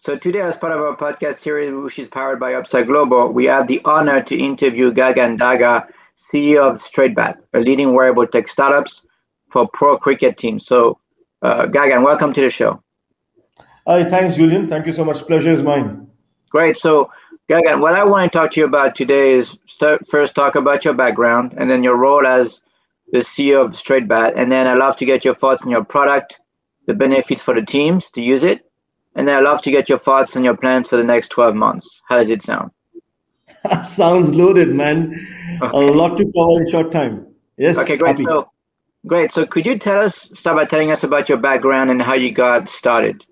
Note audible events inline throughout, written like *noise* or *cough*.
So today, as part of our podcast series, which is powered by Upside Global, we have the honor to interview Gagan Daga, CEO of Str8bat, a leading wearable tech startups for pro cricket teams. So, uh, Gagan, welcome to the show. Hi, thanks, Julian. Thank you so much. Pleasure is mine. Great. So, Gagan, what I want to talk to you about today is start, first talk about your background and then your role as the CEO of Str8bat, and then I'd love to get your thoughts on your product, the benefits for the teams to use it, and I'd love to get your thoughts and your plans for the next 12 months. How does it sound? *laughs* Sounds loaded, man. Okay. A lot to cover in short time. Yes. Okay, great. Happy. So, great. So, could you tell us, start by telling us about your background and how you got started?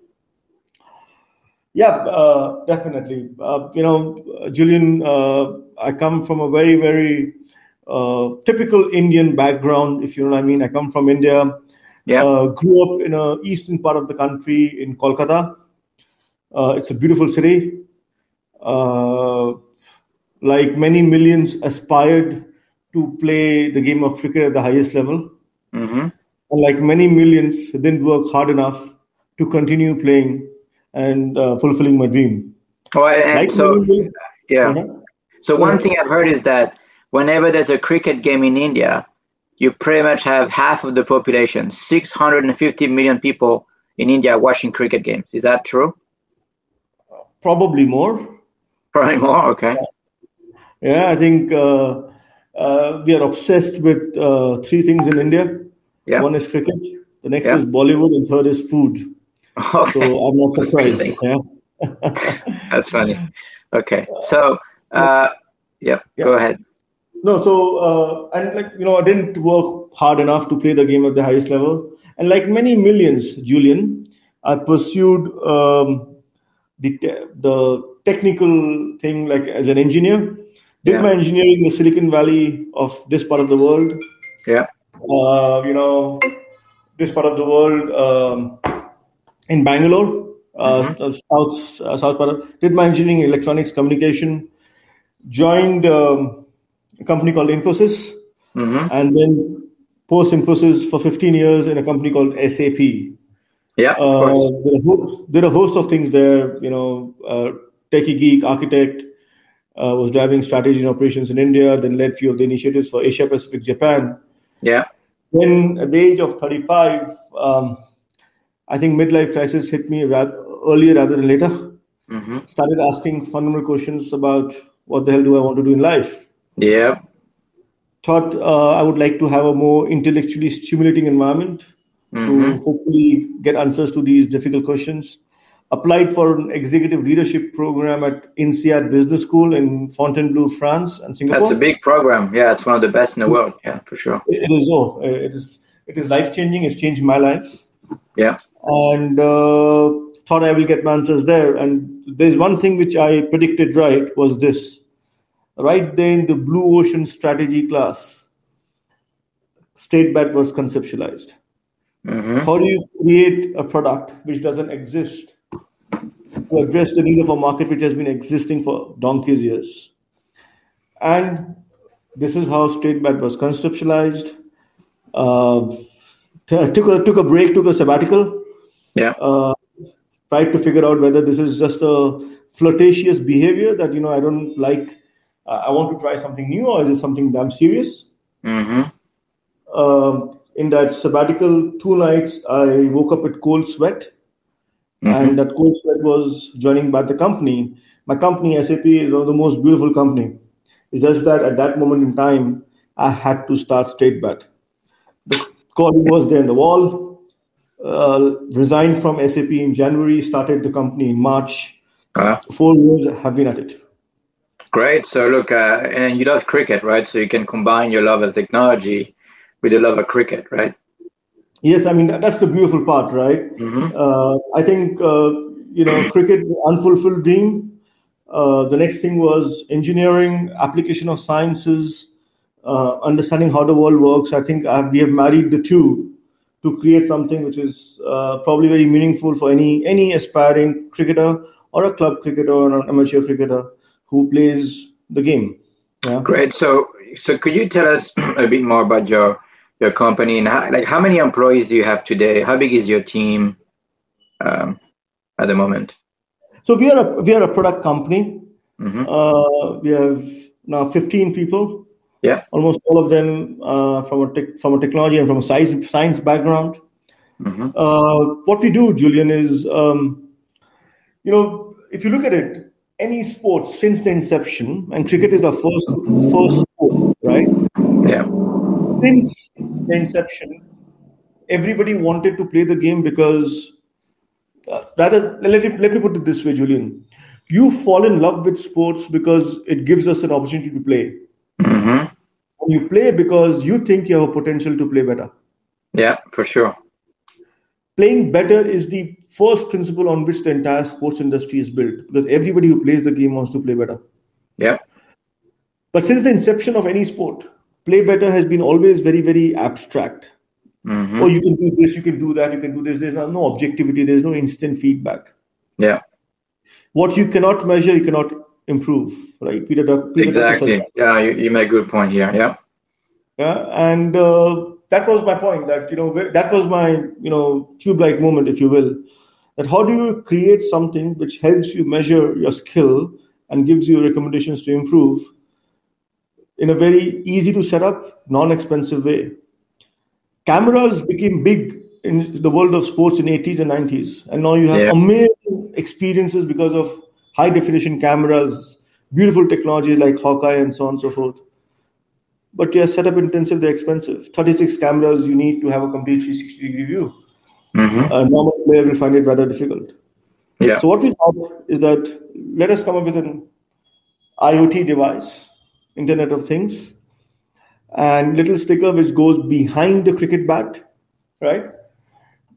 Yeah, uh, definitely. Uh, you know, Julian, uh, I come from a very, very uh, typical Indian background, if you know what I mean. I come from India. Yeah. Uh, grew up in a eastern part of the country in Kolkata. Uh, it's a beautiful city. Uh, like many millions, aspired to play the game of cricket at the highest level. Mm-hmm. And like many millions, didn't work hard enough to continue playing and uh, fulfilling my dream. Oh, and like so yeah. Uh-huh. So one thing I've heard is that whenever there's a cricket game in India, you pretty much have half of the population, 650 million people in India watching cricket games. Is that true? Probably more. Probably more. Okay. Yeah, I think uh, uh, we are obsessed with uh, three things in India. Yeah. One is cricket. The next yeah. is Bollywood, and third is food. *laughs* Okay. So I'm not surprised. yeah. *laughs* That's funny. Okay. So, uh, yeah, yeah. go ahead. No, so uh, and like you know, I didn't work hard enough to play the game at the highest level. And like many millions, Julian, I pursued um, the the technical thing like as an engineer. Did yeah. my engineering in the Silicon Valley of this part of the world. Yeah. Uh, you know, this part of the world um, in Bangalore, uh, mm-hmm. south uh, south part. Of, did my engineering in electronics communication. Joined. Um, a company called Infosys, mm-hmm. and then post Infosys for 15 years in a company called SAP. Yeah, uh, did, a host, did a host of things there. You know, uh, techie geek, architect, uh, was driving strategy and operations in India. Then led few of the initiatives for Asia Pacific, Japan. Yeah. Then at the age of 35, um, I think midlife crisis hit me rather, earlier rather than later. Mm-hmm. Started asking fundamental questions about what the hell do I want to do in life yeah. Thought uh, I would like to have a more intellectually stimulating environment mm-hmm. to hopefully get answers to these difficult questions. Applied for an executive leadership program at INSEAD Business School in Fontainebleau, France, and Singapore. That's a big program. Yeah, it's one of the best in the world. Yeah, for sure. It is. Oh, it is. It is life changing. It's changed my life. Yeah. And uh, thought I will get my answers there. And there's one thing which I predicted right was this right there in the blue ocean strategy class, state Str8bat was conceptualized. Mm-hmm. How do you create a product which doesn't exist to address the need of a market which has been existing for donkey's years? And this is how Str8bat was conceptualized. Uh, t- took a took a break, took a sabbatical. Yeah. Uh, tried to figure out whether this is just a flirtatious behavior that you know I don't like uh, I want to try something new, or is it something damn serious? Mm-hmm. Um, in that sabbatical two nights, I woke up with cold sweat, mm-hmm. and that cold sweat was joining by the company. My company, SAP, is one of the most beautiful company. It's just that at that moment in time, I had to start Str8bat The calling was there in the wall. Uh, resigned from SAP in January, started the company in March. Uh-huh. Four years have been at it. Great. So look, uh, and you love cricket, right? So you can combine your love of technology with your love of cricket, right? Yes, I mean that's the beautiful part, right? Mm-hmm. Uh, I think uh, you know cricket unfulfilled dream. Uh, the next thing was engineering, application of sciences, uh, understanding how the world works. I think have, we have married the two to create something which is uh, probably very meaningful for any any aspiring cricketer or a club cricketer or an amateur cricketer who plays the game. Yeah. Great. So, so could you tell us *clears throat* a bit more about your your company and how, like how many employees do you have today? How big is your team um, at the moment? So we are a we are a product company. Mm-hmm. Uh, we have now 15 people. Yeah. Almost all of them uh, from a from a technology and from a science science background. Mm-hmm. Uh, what we do, Julian, is um, you know if you look at it, any sport since the inception, and cricket is our first first sport, right? Yeah. Since the inception, everybody wanted to play the game because uh, rather let me, let me put it this way julian. You fall in love with sports because it gives us an opportunity to play. Mm-hmm. you play because you think you have a potential to play better. Yeah for sure. Playing better is the first principle on which the entire sports industry is built because everybody who plays the game wants to play better. Yeah. But since the inception of any sport play better has been always very very abstract Mm-hmm. Oh, you can do this, you can do that, you can do this. There's no, no objectivity, there's no instant feedback. Yeah. What you cannot measure, you cannot improve, right? Peter, Peter exactly. Yeah, you, you make a good point here. Yeah. Yeah. And uh, that was my point that, you know, that was my, you know, tube light moment, if you will. That how do you create something which helps you measure your skill and gives you recommendations to improve in a very easy to set up, non expensive way? cameras became big in the world of sports in 80s and 90s and now you have yeah. amazing experiences because of high definition cameras beautiful technologies like hawkeye and so on and so forth but yeah setup intensive they're expensive 36 cameras you need to have a complete 360 degree view mm-hmm. a normal player will find it rather difficult yeah so what we thought is that let us come up with an iot device internet of things and little sticker which goes behind the cricket bat, right?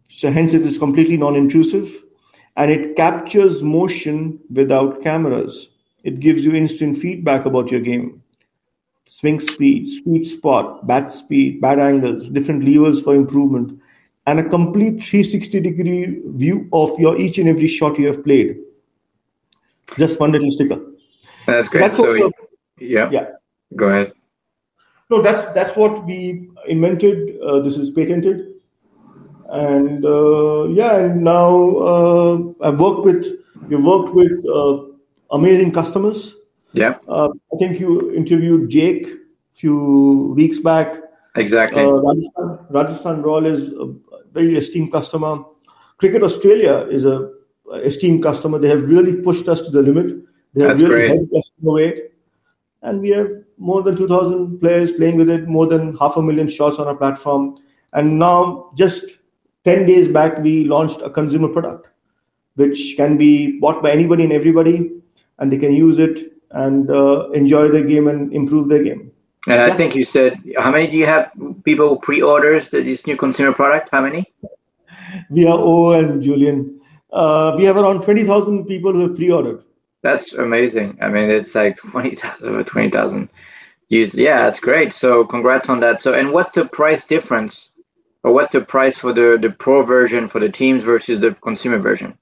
So hence it is completely non-intrusive and it captures motion without cameras. It gives you instant feedback about your game. Swing speed, sweet spot, bat speed, bat angles, different levers for improvement, and a complete 360 degree view of your each and every shot you have played. Just one little sticker. That's great. That's so, yeah. Yeah. Go ahead. No, that's that's what we invented. Uh, this is patented, and uh, yeah, and now uh, I've worked with we worked with uh, amazing customers. Yeah, uh, I think you interviewed Jake a few weeks back. Exactly. Uh, Rajasthan, Rajasthan Royal is a very esteemed customer. Cricket Australia is a esteemed customer. They have really pushed us to the limit. They have That's really great. helped us innovate and we have more than 2000 players playing with it more than half a million shots on our platform. And now just 10 days back we launched a consumer product which can be bought by anybody and everybody and they can use it and uh, enjoy their game and improve their game. And yeah. i think you said how many do you have people pre-orders this new consumer product? How many? We are oh and julian. Uh, we have around 20000 people who have pre-ordered that's amazing. I mean, it's like 20,000 or 20,000 use. Yeah, that's great. So congrats on that. So, and what's the price difference or what's the price for the, the pro version for the teams versus the consumer version?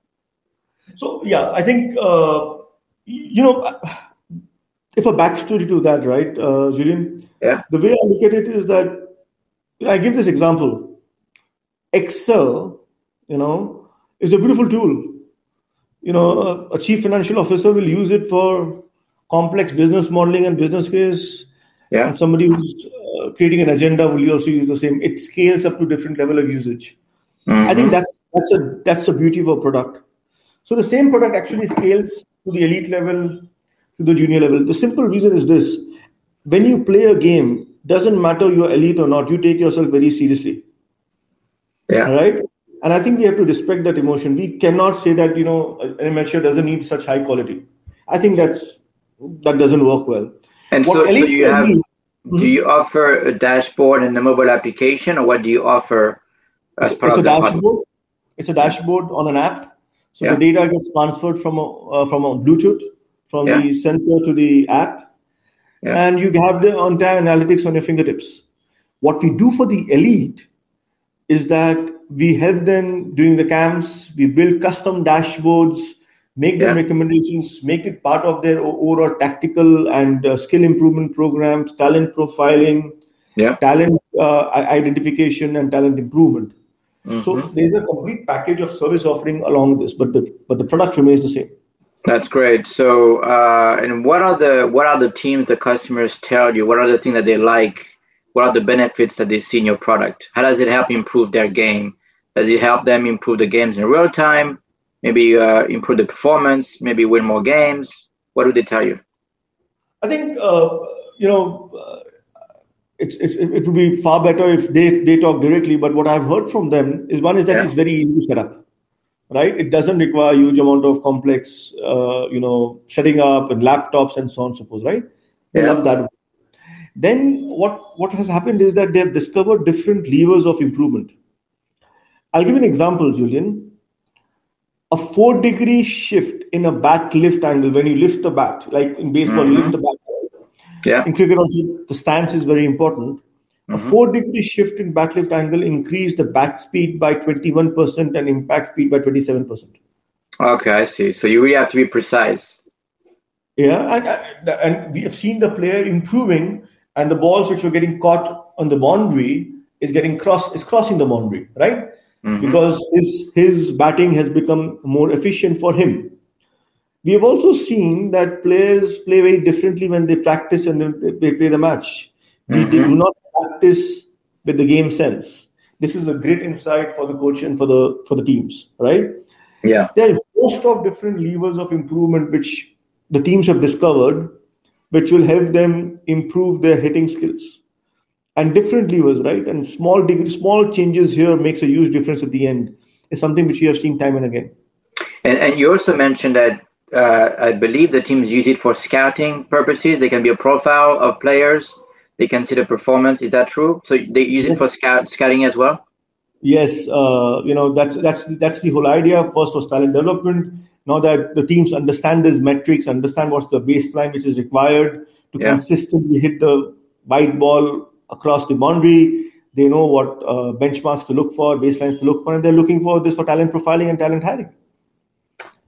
So, yeah, I think, uh, you know, if a backstory to that, right, uh, Julian? Yeah. The way I look at it is that you know, I give this example. Excel, you know, is a beautiful tool you know, a chief financial officer will use it for complex business modeling and business case. Yeah. And somebody who's uh, creating an agenda will also use the same. It scales up to different level of usage. Mm-hmm. I think that's that's a that's the beauty of a product. So the same product actually scales to the elite level, to the junior level. The simple reason is this: when you play a game, doesn't matter you're elite or not, you take yourself very seriously. Yeah. Right and i think we have to respect that emotion we cannot say that you know an amateur doesn't need such high quality i think that's that doesn't work well and what so, so you have mm-hmm. do you offer a dashboard and a mobile application or what do you offer as it's, part it's of a dashboard it's a dashboard on an app so yeah. the data gets transferred from a uh, from a bluetooth from yeah. the sensor to the app yeah. and you have the entire analytics on your fingertips what we do for the elite is that we help them during the camps. We build custom dashboards, make them yeah. recommendations, make it part of their overall tactical and uh, skill improvement programs, talent profiling, yeah. talent uh, identification, and talent improvement. Mm-hmm. So there's a complete package of service offering along this, but the but the product remains the same. That's great. So, uh, and what are the what are the teams the customers tell you? What are the things that they like? What are the benefits that they see in your product? How does it help improve their game? Does it help them improve the games in real time? Maybe uh, improve the performance? Maybe win more games? What do they tell you? I think uh, you know uh, it, it, it would be far better if they, they talk directly. But what I've heard from them is one is that yeah. it's very easy to set up, right? It doesn't require a huge amount of complex, uh, you know, setting up and laptops and so on and so forth, right? They yeah. love that. Then what what has happened is that they have discovered different levers of improvement. I'll give you an example, Julian. A four degree shift in a bat lift angle when you lift the bat, like in baseball, mm-hmm. you lift the bat yeah. In cricket, also, the stance is very important. Mm-hmm. A four degree shift in bat lift angle increased the bat speed by 21% and impact speed by 27%. Okay, I see. So you really have to be precise. Yeah, and, and we have seen the player improving, and the balls which were getting caught on the boundary is getting cross is crossing the boundary, right? Mm-hmm. Because his his batting has become more efficient for him. We have also seen that players play very differently when they practice and they play the match. Mm-hmm. They, do not practice with the game sense. This is a great insight for the coach and for the for the teams, right? Yeah. There are a host of different levers of improvement which the teams have discovered, which will help them improve their hitting skills. And different levers, right? And small degree, small changes here makes a huge difference at the end. Is something which we have seen time and again. And, and you also mentioned that uh, I believe the teams use it for scouting purposes. They can be a profile of players. They can see the performance. Is that true? So they use yes. it for scout, scouting as well. Yes, uh, you know that's that's that's the whole idea. First was talent development. Now that the teams understand these metrics, understand what's the baseline which is required to yeah. consistently hit the white ball across the boundary, they know what uh, benchmarks to look for, baselines to look for, and they're looking for this for talent profiling and talent hiring.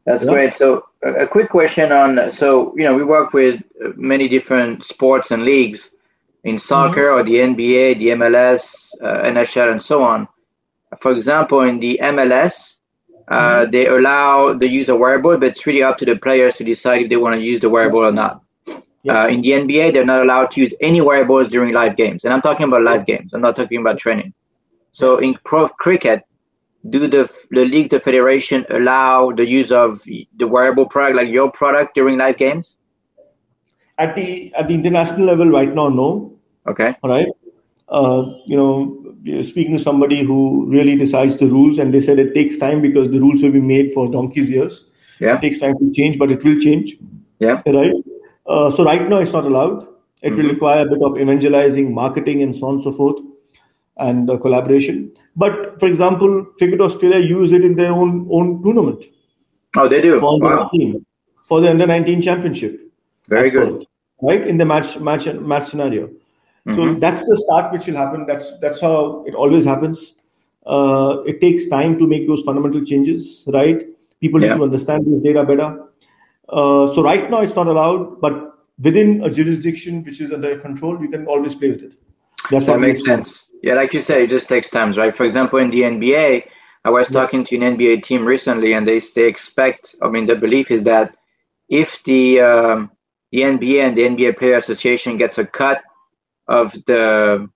That's yeah. great. So, a quick question on so you know we work with many different sports and leagues in soccer mm-hmm. or the NBA, the MLS, uh, NHL, and so on. For example, in the MLS, uh, mm-hmm. they allow the use of wearable, but it's really up to the players to decide if they want to use the wearable or not. Yeah. Uh, in the NBA, they're not allowed to use any wearables during live games, and I'm talking about live games. I'm not talking about training. So in pro cricket, do the the league, the federation allow the use of the wearable product like your product during live games? At the at the international level, right now, no. Okay. All right. Uh, you know, speaking to somebody who really decides the rules, and they said it takes time because the rules will be made for donkey's years. Yeah. It takes time to change, but it will change. Yeah. Right. Uh, so right now, it's not allowed. It mm-hmm. will require a bit of evangelizing, marketing, and so on and so forth and uh, collaboration. But for example, Cricket Australia use it in their own own tournament. Oh, they do. For, wow. the, 19, for the under 19 championship. Very good. Right in the match match match scenario. Mm-hmm. So that's the start which will happen. That's that's how it always happens. Uh, it takes time to make those fundamental changes, right? People yeah. need to understand this data better. Uh, so right now it's not allowed, but within a jurisdiction which is under control, you can always play with it. That's that makes sense. Yeah, like you say, it just takes time, right? For example, in the NBA, I was yeah. talking to an NBA team recently, and they they expect. I mean, the belief is that if the um, the NBA and the NBA Player Association gets a cut of the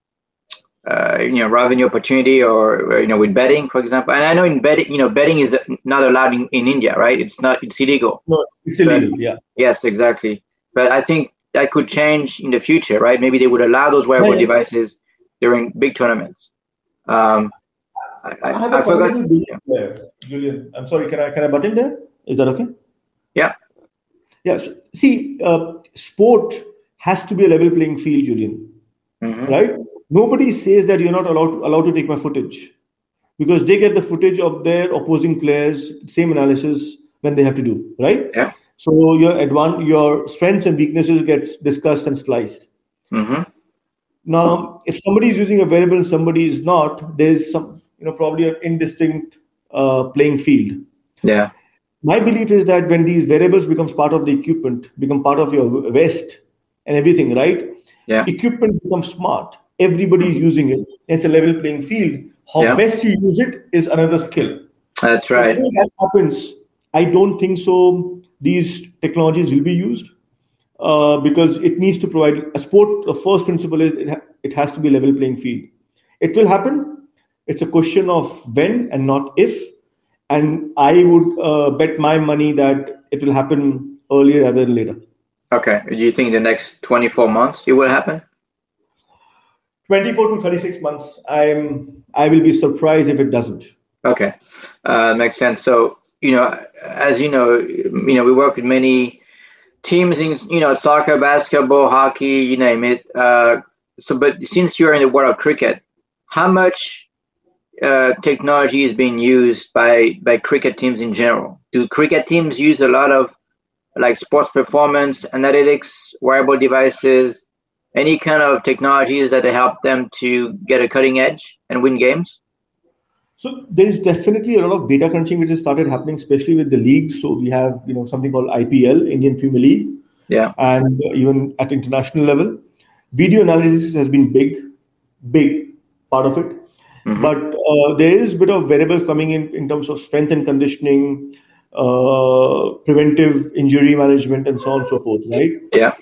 uh, you know revenue opportunity or you know with betting for example and i know in betting you know betting is not allowed in, in india right it's not it's illegal no it's illegal but, yeah yes exactly but i think that could change in the future right maybe they would allow those wearable yeah, yeah. devices during big tournaments. Um, I, I, I, have a I forgot. There, Julian, I'm sorry. Can I can I butt in there? Is that okay? Yeah. Yeah. See, uh, sport has to be a level playing field, Julian. Mm-hmm. Right? Nobody says that you're not allowed allowed to take my footage because they get the footage of their opposing players, same analysis when they have to do. Right? Yeah. So your advan- your strengths and weaknesses gets discussed and sliced. Mm-hmm. Now, if somebody is using a wearable and somebody is not, there's some, you know, probably an indistinct uh, playing field. Yeah. My belief is that when these wearables becomes part of the equipment, become part of your vest and everything, right? Yeah. Equipment becomes smart. Everybody is using it. It's a level playing field. How yeah. best you use it is another skill. That's right. So that happens. I don't think so. these technologies will be used uh, because it needs to provide a sport. The first principle is it, ha- it has to be a level playing field. It will happen. It's a question of when and not if. And I would uh, bet my money that it will happen earlier rather than later. Okay. Do you think the next 24 months it will happen? 24 to 36 months. I'm. I will be surprised if it doesn't. Okay, uh, makes sense. So you know, as you know, you know, we work with many teams in you know soccer, basketball, hockey, you name it. Uh, so, but since you're in the world of cricket, how much uh, technology is being used by by cricket teams in general? Do cricket teams use a lot of like sports performance analytics, wearable devices, any kind of technologies that help them to get a cutting edge and win games? So there's definitely a lot of data crunching which has started happening, especially with the leagues. So we have you know something called IPL, Indian Premier League, yeah, and even at international level, video analysis has been big, big part of it. Mm-hmm. But uh, there is a bit of wearables coming in in terms of strength and conditioning, uh, preventive injury management, and so on and so forth. Right? Yeah.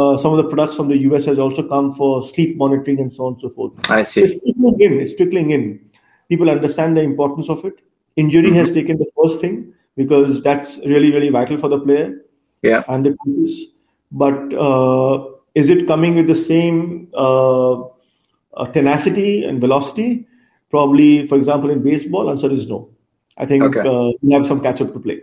Uh, some of the products from the US has also come for sleep monitoring and so on and so forth. I see. It's trickling in. It's trickling in people understand the importance of it. Injury mm-hmm. has taken the first thing because that's really, really vital for the player yeah. and the coaches. But uh, is it coming with the same uh, uh, tenacity and velocity? Probably, for example, in baseball, answer is no. I think okay. Uh, we have some catch up to play.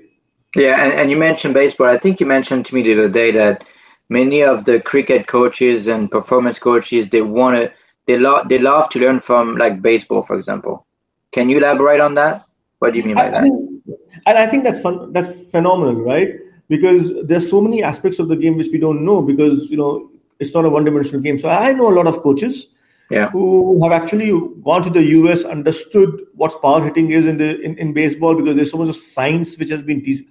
Yeah, and, and you mentioned baseball. I think you mentioned to me the other day that many of the cricket coaches and performance coaches they want to they love they love to learn from like baseball, for example. Can you elaborate on that? What do you mean by I, that? and I think that's fun, that's phenomenal, right? Because there's so many aspects of the game which we don't know because you know it's not a one-dimensional game. So I know a lot of coaches yeah. who have actually gone to the US, understood what power hitting is in the in, in baseball because there's so much of science which has been de-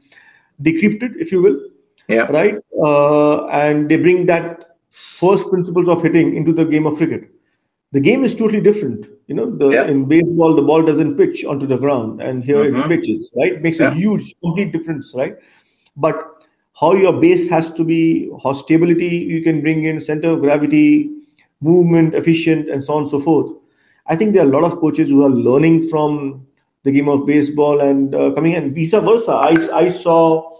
decrypted, if you will. Yeah. Right. Uh, and they bring that first principles of hitting into the game of cricket the game is totally different. You know, the, yeah. in baseball, the ball doesn't pitch onto the ground, and here mm-hmm. it pitches, right? It makes yeah. a huge, complete difference, right? But how your base has to be, how stability you can bring in, center of gravity, movement, efficient, and so on and so forth. I think there are a lot of coaches who are learning from the game of baseball and uh, coming in, vice versa. I, I saw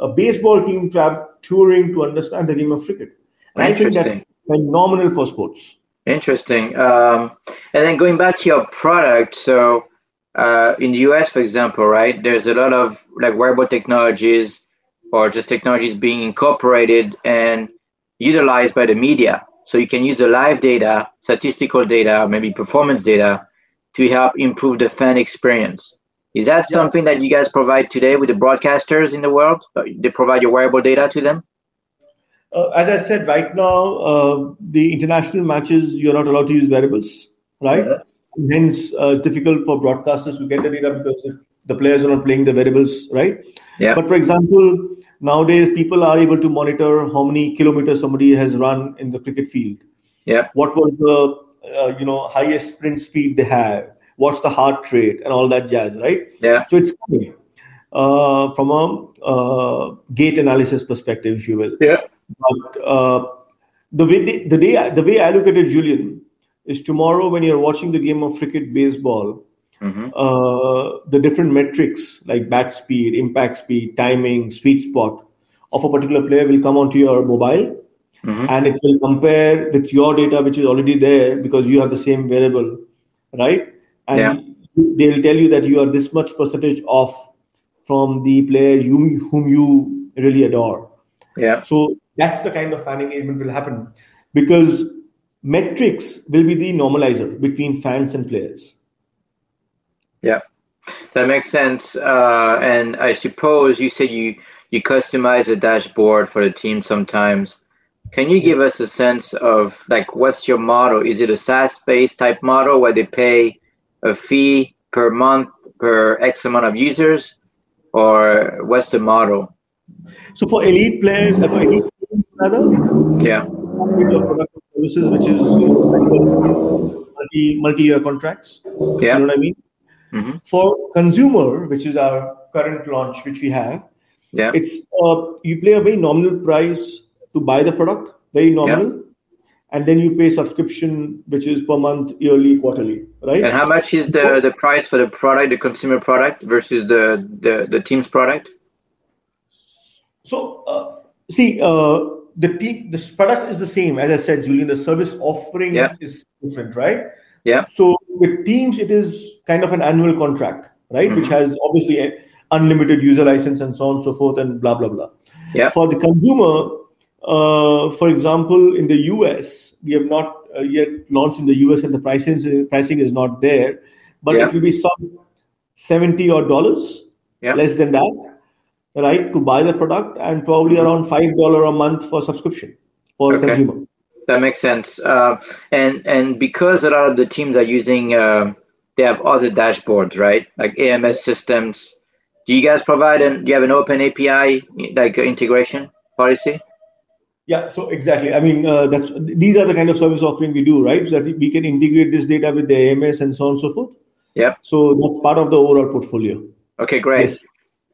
a baseball team travel, touring to understand the game of cricket. And I think that's phenomenal for sports. Interesting. Um, and then going back to your product, so uh, in the US, for example, right, there's a lot of like wearable technologies or just technologies being incorporated and utilized by the media. So you can use the live data, statistical data, maybe performance data to help improve the fan experience. Is that yeah. something that you guys provide today with the broadcasters in the world? They provide your wearable data to them? Uh, as I said, right now, uh, the international matches, you're not allowed to use wearables, right? Yeah. Hence, uh, it's difficult for broadcasters to get the data because the players are not playing the wearables, right? Yeah. But for example, nowadays people are able to monitor how many kilometers somebody has run in the cricket field. Yeah. What was the uh, you know highest sprint speed they have? What's the heart rate and all that jazz, right? Yeah. So it's coming uh, from a uh, gait analysis perspective, if you will. Yeah. But uh, the way the day the way I look at it, Julian, is tomorrow when you're watching the game of cricket, baseball, mm-hmm. uh, the different metrics like bat speed, impact speed, timing, sweet spot of a particular player will come onto your mobile. Mm-hmm. And it will compare with your data, which is already there because you have the same wearable, right? And yeah. they'll tell you that you are this much percentage off from the player you, whom you really adore. Yeah. So that's the kind of fan engagement will happen because metrics will be the normalizer between fans and players. Yeah, that makes sense. Uh, and I suppose you said you you customize a dashboard for the team sometimes. Can you give us a sense of like what's your model? Is it a SaaS-based type model where they pay a fee per month per X amount of users, or what's the model? So for elite players, uh, for elite rather. Yeah. Product services, which is multi multi-year contracts. Yeah. You know what I mean? Mm-hmm. For consumer, which is our current launch, which we have, Yeah. It's uh, you pay a very nominal price to buy the product, very nominal, yeah. And then you pay subscription, which is per month, yearly, quarterly, right? And how much is the the price for the product, the consumer product, versus the the, the team's product? So, uh, see, uh, the team, the product is the same. As I said, Julian, the service offering yeah. is different, right? Yeah. So with Teams, it is kind of an annual contract, right? Mm-hmm. Which has obviously unlimited user license and so on and so forth and blah blah blah. Yeah. For the consumer, for example, in the US, we have not uh, yet launched in the US, and the pricing pricing is not there, but yeah. it will be some seventy or dollars, yeah. less than that, right, to buy the product, and probably mm-hmm. around five dollar a month for subscription for okay. consumer. That makes sense. Uh, and and because a lot of the teams are using, uh, they have other dashboards, right? Like AMS systems. Do you guys provide and do you have an open API like integration policy? Yeah, so exactly. I mean, uh, that's these are the kind of service offering we do, right? So that we can integrate this data with the AMS and so on and so forth. Yeah. So that's part of the overall portfolio. Okay, great. Yes.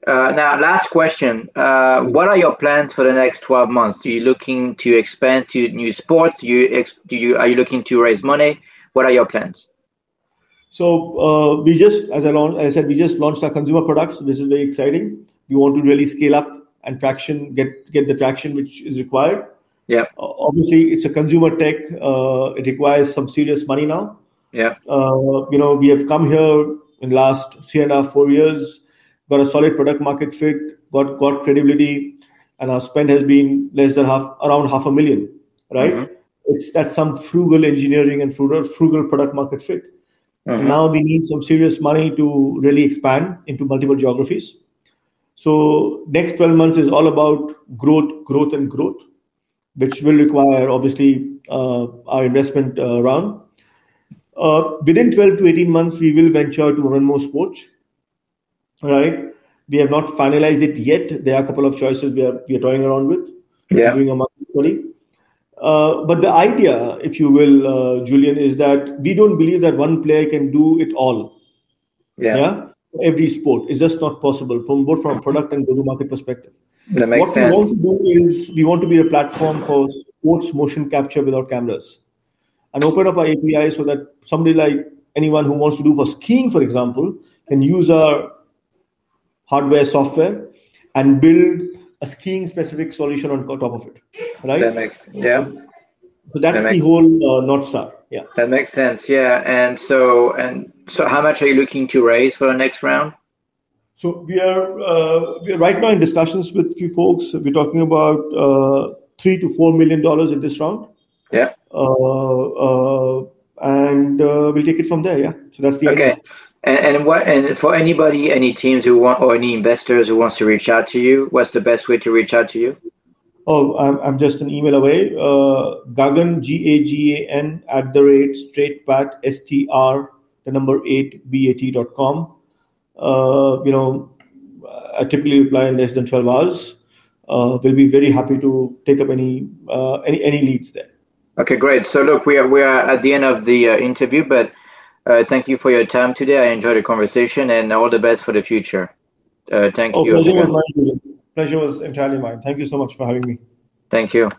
Uh, now, last question. Uh, what are your plans for the next 12 months? Are you looking to expand to new sports? Do you, ex- do you are you looking to raise money? What are your plans? So uh, we just, as I, as I said, we just launched our consumer products. This is very exciting. We want to really scale up and traction, get get the traction which is required. Yeah. obviously, it's a consumer tech. Uh, it requires some serious money now. Yeah. Uh, you know, we have come here in last three and a half, four years got a solid product market fit, got got credibility, and our spend has been less than half around half a million, right? Mm-hmm. It's that's some frugal engineering and frugal frugal product market fit. Mm-hmm. Now we need some serious money to really expand into multiple geographies. So next 12 months is all about growth, growth, and growth, which will require obviously uh, our investment uh, round. Uh, within 12 to 18 months, we will venture to run more sports right? We have not finalized it yet. There are a couple of choices we are we are toying around with. Yeah. Doing a market study. Uh, but the idea, if you will, uh, Julian, is that we don't believe that one player can do it all. Yeah. Every sport is just not possible from both from a product and go-to-market perspective. That makes what sense. we want to do is we want to be a platform for sports motion capture without cameras, and open up our API so that somebody like anyone who wants to do for skiing, for example, can use our hardware, software, and build a skiing specific solution on top of it. Right? That makes yeah. So that's that the whole uh, North Star. Yeah. That makes sense. Yeah. And so and so, how much are you looking to raise for the next round? So we are uh, we are right now in discussions with a few folks. We're talking about uh, three to four million dollars in this round. Yeah. Uh, uh, and uh, we'll take it from there. Yeah. So that's the okay. Idea. And, and what and for anybody, any teams who want or any investors who wants to reach out to you, what's the best way to reach out to you? Oh, I'm, I'm just an email away. Uh, Gagan G A G A N at the rate Str8bat S T R the number eight B A T dot com. Uh, you know, I typically reply in less than twelve hours. Uh, we'll be very happy to take up any uh, any any leads there. Okay, great. So look, we are we are at the end of the uh, interview, but uh, thank you for your time today. I enjoyed the conversation and all the best for the future. Uh, thank oh, you. Pleasure was, entirely mine. Thank you so much for having me. Thank you.